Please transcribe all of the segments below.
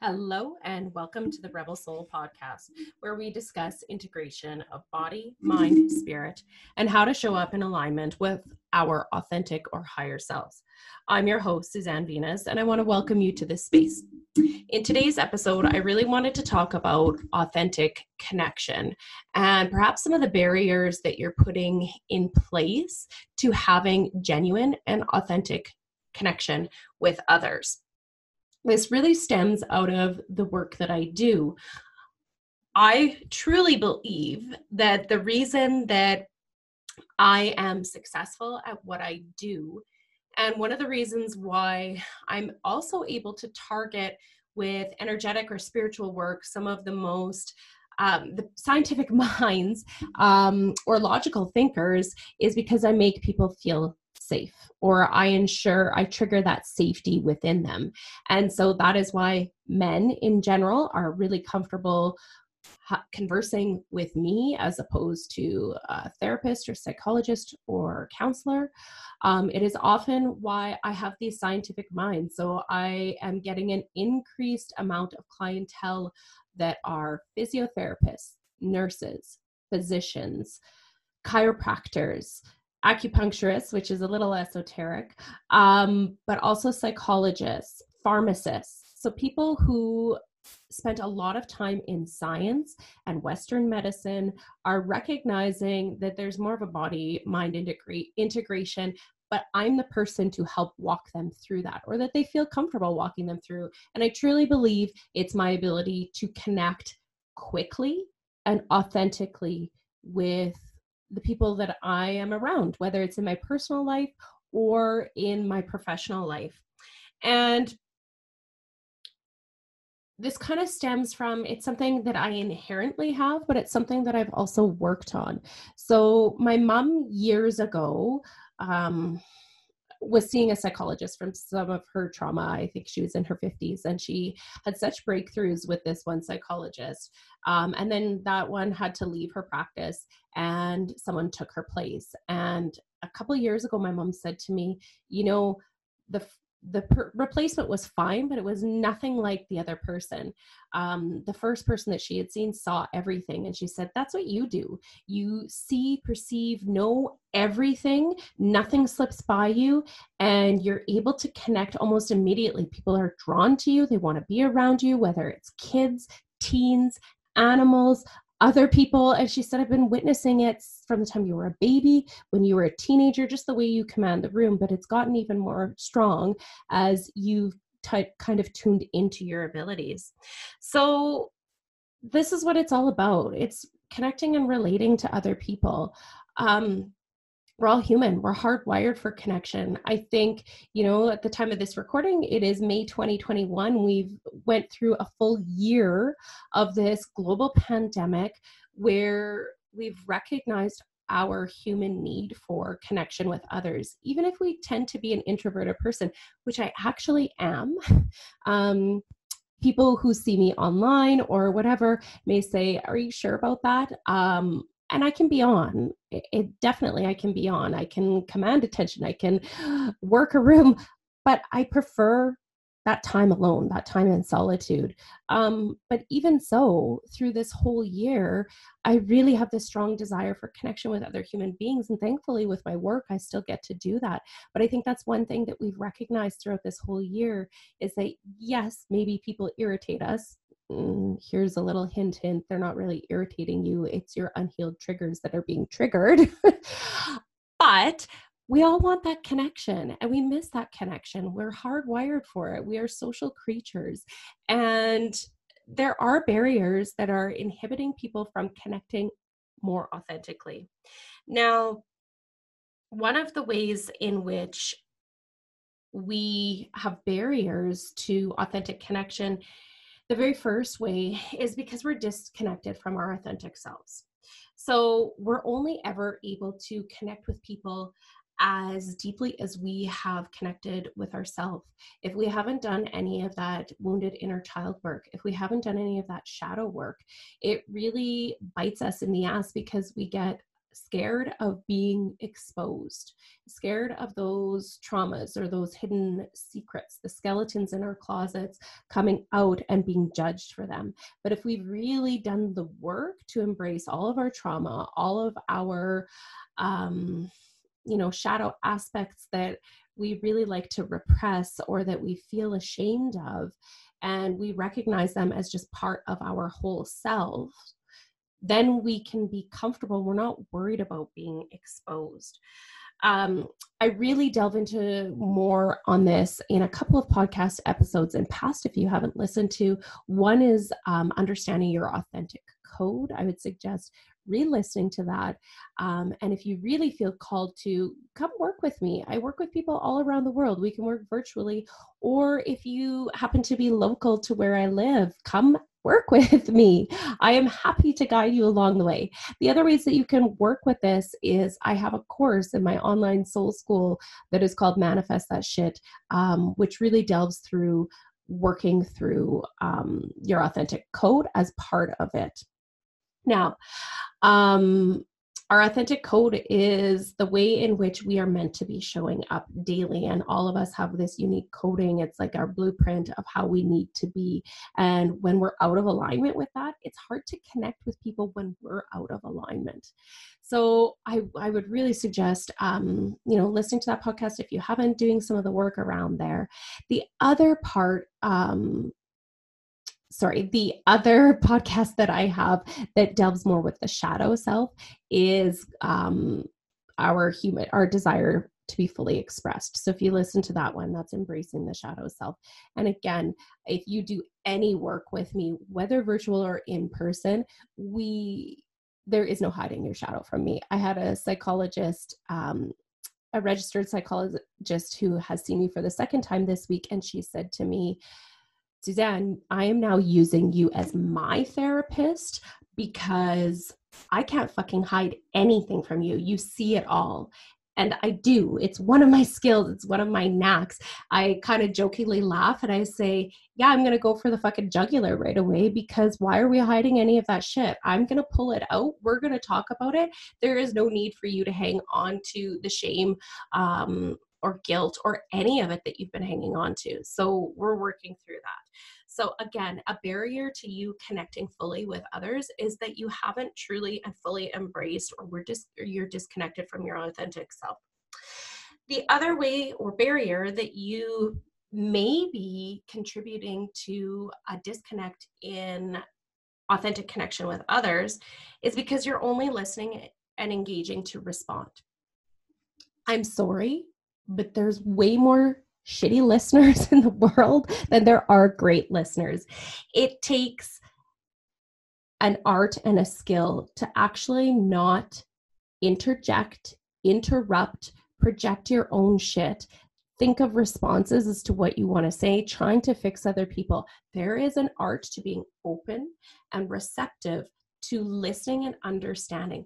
Hello, and welcome to the Rebel Soul podcast, where we discuss integration of body, mind, spirit, and how to show up in alignment with our authentic or higher selves. I'm your host, Suzanne Venus, and I want to welcome you to this space. In today's episode, I really wanted to talk about authentic connection and perhaps some of the barriers that you're putting in place to having genuine and authentic connection with others this really stems out of the work that I do. I truly believe that the reason that I am successful at what I do, and one of the reasons why I'm also able to target with energetic or spiritual work some of the most um, the scientific minds um, or logical thinkers is because I make people feel safe or I ensure I trigger that safety within them. And so that is why men in general are really comfortable conversing with me as opposed to a therapist or psychologist or counselor. Um, it is often why I have these scientific minds. So I am getting an increased amount of clientele that are physiotherapists, nurses, physicians, chiropractors, acupuncturists, which is a little esoteric, um, but also psychologists, pharmacists. So people who spent a lot of time in science and Western medicine are recognizing that there's more of a body mind integrate, integration. But I'm the person to help walk them through that, or that they feel comfortable walking them through. And I truly believe it's my ability to connect quickly and authentically with the people that I am around, whether it's in my personal life or in my professional life. And this kind of stems from it's something that I inherently have, but it's something that I've also worked on. So, my mom years ago, um, was seeing a psychologist from some of her trauma. I think she was in her 50s and she had such breakthroughs with this one psychologist. Um, and then that one had to leave her practice and someone took her place. And a couple years ago, my mom said to me, You know, the the per- replacement was fine, but it was nothing like the other person. Um, the first person that she had seen saw everything, and she said, That's what you do. You see, perceive, know everything, nothing slips by you, and you're able to connect almost immediately. People are drawn to you, they want to be around you, whether it's kids, teens, animals, other people and she said i've been witnessing it from the time you were a baby when you were a teenager just the way you command the room but it's gotten even more strong as you've t- kind of tuned into your abilities. So this is what it's all about. It's connecting and relating to other people. Um, we're all human. We're hardwired for connection. I think you know at the time of this recording it is may 2021 we've went through a full year of this global pandemic where we've recognized our human need for connection with others even if we tend to be an introverted person which i actually am. Um, people who see me online or whatever may say are you sure about that? Um, and I can be on. It, it, definitely I can be on. I can command attention. I can work a room, but I prefer that time alone, that time in solitude. Um, but even so, through this whole year, I really have this strong desire for connection with other human beings. And thankfully, with my work, I still get to do that. But I think that's one thing that we've recognized throughout this whole year is that, yes, maybe people irritate us mm, here's a little hint hint they're not really irritating you it's your unhealed triggers that are being triggered. But we all want that connection and we miss that connection we're hardwired for it we are social creatures and there are barriers that are inhibiting people from connecting more authentically. Now one of the ways in which we have barriers to authentic connection the very first way is because we're disconnected from our authentic selves. So we're only ever able to connect with people as deeply as we have connected with ourselves. If we haven't done any of that wounded inner child work, if we haven't done any of that shadow work, it really bites us in the ass because we get scared of being exposed, scared of those traumas or those hidden secrets, the skeletons in our closets coming out and being judged for them. But if we've really done the work to embrace all of our trauma, all of our, um, you know, shadow aspects that we really like to repress or that we feel ashamed of, and we recognize them as just part of our whole self, then we can be comfortable. We're not worried about being exposed. Um, I really delve into more on this in a couple of podcast episodes in past if you haven't listened to. One is um, understanding your authentic code. I would suggest re listening to that. Um, and if you really feel called to come work with me, I work with people all around the world. We can work virtually. Or if you happen to be local to where I live, come work with me. I am happy to guide you along the way. The other ways that you can work with this is I have a course in my online soul school that is called Manifest That Shit, um, which really delves through working through um, your authentic code as part of it. Now, um, our authentic code is the way in which we are meant to be showing up daily. And all of us have this unique coding. It's like our blueprint of how we need to be. And when we're out of alignment with that, it's hard to connect with people when we're out of alignment. So I, I would really suggest, um, you know, listening to that podcast if you haven't, doing some of the work around there. The other part um, sorry, the other podcast that I have that delves more with the shadow self is um, our human, our desire to be fully expressed. So if you listen to that one, that's embracing the shadow self. And again, if you do any work with me, whether virtual or in person, we there is no hiding your shadow from me. I had a psychologist um, a registered psychologist who has seen me for the second time this week and she said to me Suzanne, I am now using you as my therapist because I can't fucking hide anything from you. You see it all. And I do. It's one of my skills. It's one of my knacks. I kind of jokingly laugh and I say, Yeah, I'm going to go for the fucking jugular right away because why are we hiding any of that shit? I'm going to pull it out. We're going to talk about it. There is no need for you to hang on to the shame um, or guilt or any of it that you've been hanging on to. So we're working through that. So again, a barrier to you connecting fully with others is that you haven't truly and fully embraced or we're dis- or you're disconnected from your authentic self. The other way or barrier that you may be contributing to a disconnect in authentic connection with others is because you're only listening and engaging to respond. I'm sorry but there's way more shitty listeners in the world than there are great listeners. It takes an art and a skill to actually not interject, interrupt, project your own shit. Think of responses as to what you want to say, trying to fix other people. There is an art to being open and receptive to listening and understanding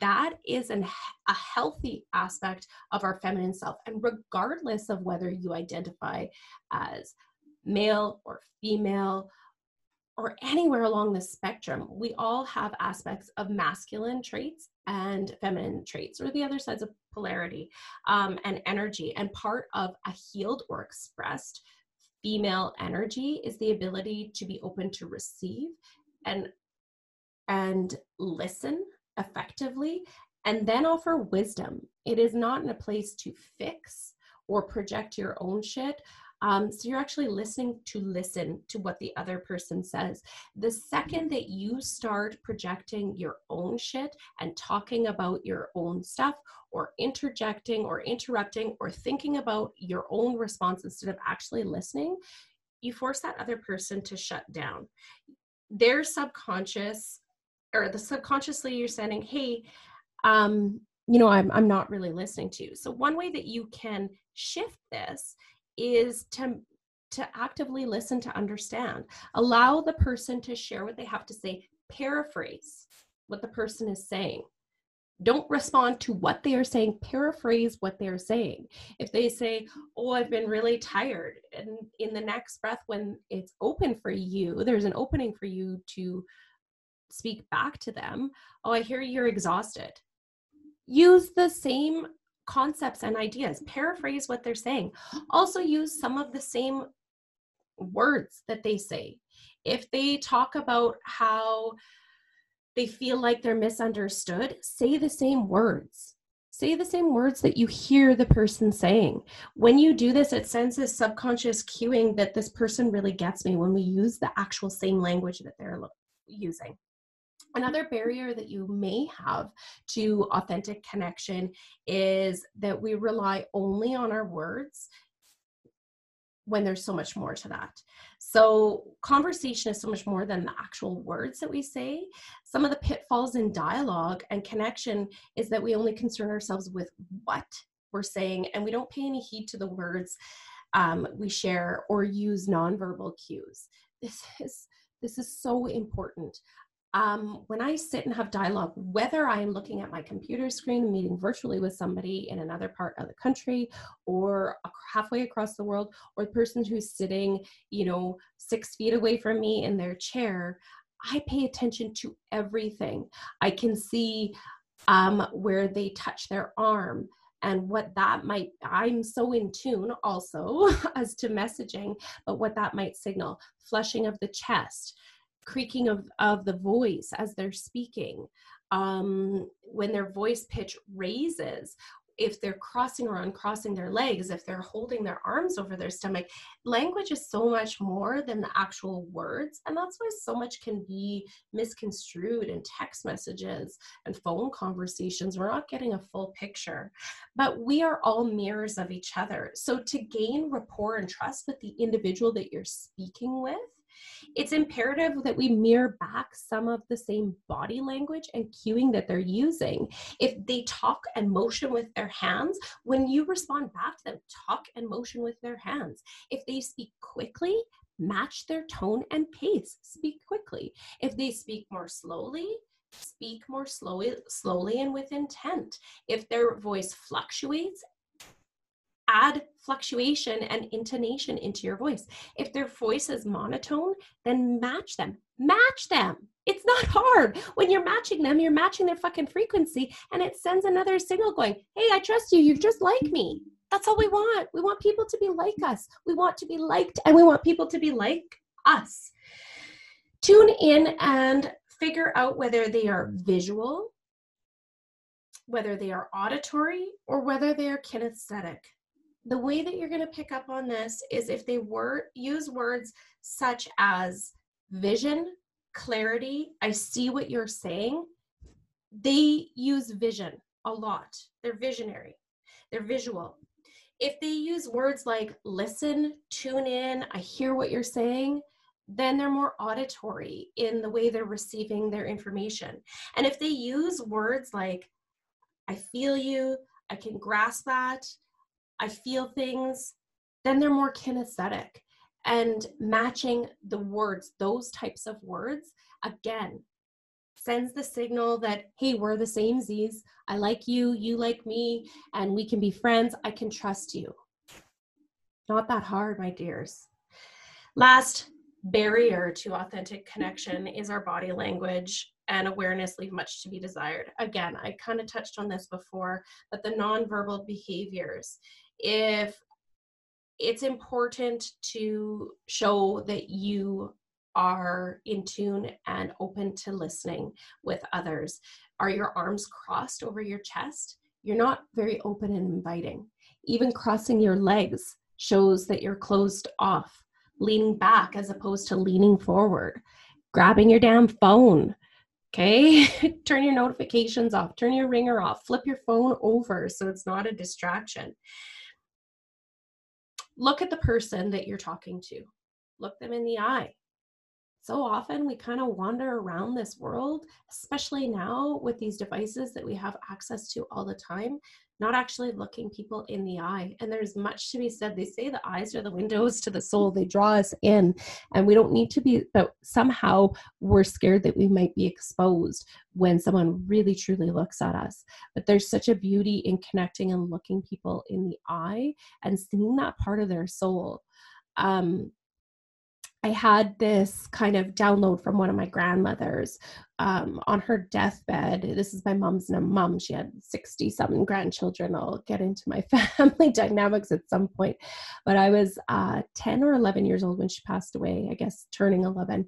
that is an, a healthy aspect of our feminine self. And regardless of whether you identify as male or female or anywhere along the spectrum, we all have aspects of masculine traits and feminine traits, or the other sides of polarity um, and energy. And part of a healed or expressed female energy is the ability to be open to receive and and listen effectively and then offer wisdom. It is not in a place to fix or project your own shit. Um, so you're actually listening to listen to what the other person says. The second that you start projecting your own shit and talking about your own stuff, or interjecting, or interrupting, or thinking about your own response instead of actually listening, you force that other person to shut down. Their subconscious or the subconsciously you're saying, hey, um, you know, I'm I'm not really listening to. You. So one way that you can shift this is to to actively listen to understand. Allow the person to share what they have to say, paraphrase what the person is saying. Don't respond to what they are saying, paraphrase what they're saying. If they say, Oh, I've been really tired, and in the next breath, when it's open for you, there's an opening for you to speak back to them oh i hear you're exhausted use the same concepts and ideas, paraphrase what they're saying. Also, use some of the same words that they say. If they talk about how they feel like they're misunderstood, say the same words. Say the same words that you hear the person saying. When you do this, it sends this subconscious cueing that this person really gets me when we use the actual same language that they're using. Another barrier that you may have to authentic connection is that we rely only on our words when there's so much more to that. So, conversation is so much more than the actual words that we say. Some of the pitfalls in dialogue and connection is that we only concern ourselves with what we're saying and we don't pay any heed to the words um, we share or use nonverbal cues. This is this is so important um, when I sit and have dialogue, whether I am looking at my computer screen meeting virtually with somebody in another part of the country or halfway across the world, or the person who's sitting, you know, six feet away from me in their chair, I pay attention to everything. I can see um, where they touch their arm and what that might i'm so in tune also as to messaging but what that might signal flushing of the chest creaking of, of the voice as they're speaking, um, when their voice pitch raises, if they're crossing or uncrossing their legs, if they're holding their arms over their stomach, language is so much more than the actual words. And that's why so much can be misconstrued in text messages and phone conversations. We're not getting a full picture, but we are all mirrors of each other. So to gain rapport and trust with the individual that you're speaking with, it's imperative that we mirror back some of the same body language and cueing that they're using. If they talk and motion with their hands, when you respond back to them, talk and motion with their hands. If they speak quickly, match their tone and pace. Speak quickly. If they speak more slowly, speak more slowly slowly and with intent if their voice fluctuates add fluctuation and intonation into your voice. If their voice is monotone, then match them. Match them. It's not hard. When you're matching them, you're matching their fucking frequency and it sends another signal going, hey, I trust you. You're just like me. That's all we want. We want people to be like us. We want to be liked and we want people to be like us. Tune in and figure out whether they are visual, whether they are auditory, or whether they are kinesthetic the way that you're going to pick up on this is if they were use words such as vision, clarity, I see what you're saying. They use vision a lot. They're visionary. They're visual. If they use words like listen, tune in, I hear what you're saying, then they're more auditory in the way they're receiving their information. And if they use words like I feel you, I can grasp that, I feel things, then they're more kinesthetic. And matching the words, those types of words, again, sends the signal that, hey, we're the same Z's. I like you, you like me, and we can be friends. I can trust you. Not that hard, my dears. Last barrier to authentic connection is our body language and awareness leave much to be desired. Again, I kind of touched on this before, but the nonverbal behaviors if it's important to show that you are in tune and open to listening with others. Are your arms crossed over your chest? You're not very open and inviting. Even crossing your legs shows that you're closed off, leaning back as opposed to leaning forward, grabbing your damn phone. Okay, turn your notifications off, turn your ringer off, flip your phone over so it's not a distraction look at the person that you're talking to, look them in the eye. So often we kind of wander around this world, especially now with these devices that we have access to all the time, not actually looking people in the eye. And there's much to be said. They say the eyes are the windows to the soul, they draw us in, and we don't need to be, but somehow we're scared that we might be exposed when someone really truly looks at us. But there's such a beauty in connecting and looking people in the eye and seeing that part of their soul. Um, I had this kind of download from one of my grandmothers um, on her deathbed. This is my mom's mom. She had 67 grandchildren. I'll get into my family dynamics at some point. But I was uh, 10 or 11 years old when she passed away, I guess turning 11.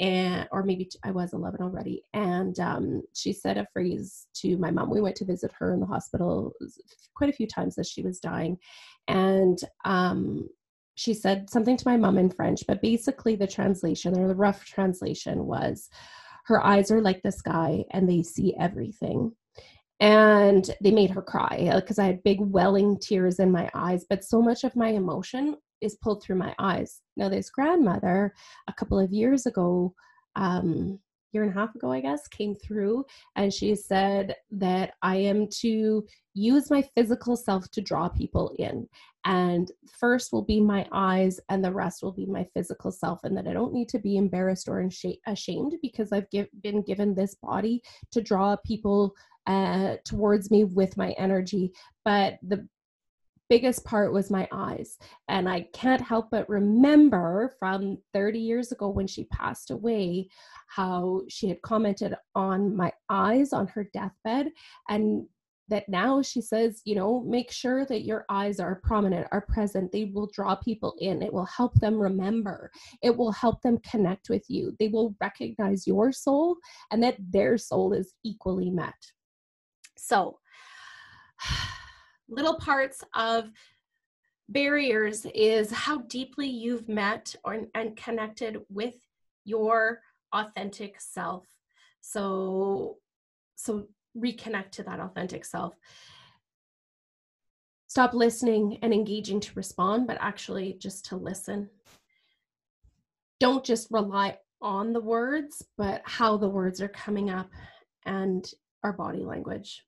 And, or maybe I was 11 already. And um, she said a phrase to my mom. We went to visit her in the hospital quite a few times as she was dying. And um, she said something to my mom in French, but basically the translation or the rough translation was, her eyes are like the sky and they see everything. And they made her cry because uh, i had big welling tears in my eyes but so much of my emotion is pulled through my eyes. Now this grandmother a couple of years ago um year and a half ago i guess came through and she said that i am to use my physical self to draw people in. And first will be my eyes and the rest will be my physical self and that i don't need to be embarrassed or ashamed because i've give, been given this body to draw people uh, towards me with my energy. But the biggest part was my eyes and i can't help but remember from 30 years ago when she passed away how she had commented on my eyes on her deathbed and that now she says, you know, make sure that your eyes are prominent, are present. They will draw people in. It will help them remember. It will help them connect with you. They will recognize your soul and that their soul is equally met. So, little parts of barriers is how deeply you've met or, and connected with your authentic self. So, so reconnect to that authentic self. Stop listening and engaging to respond, but actually just to listen. Don't just rely on the words, but how the words are coming up and our body language.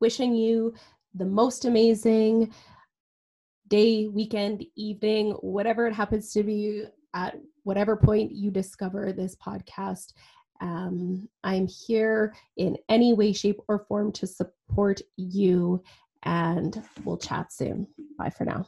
Wishing you the most amazing day, weekend, evening, whatever it happens to be at whatever point you discover this podcast. Um, I'm here in any way, shape, or form to support you, and we'll chat soon. Bye for now.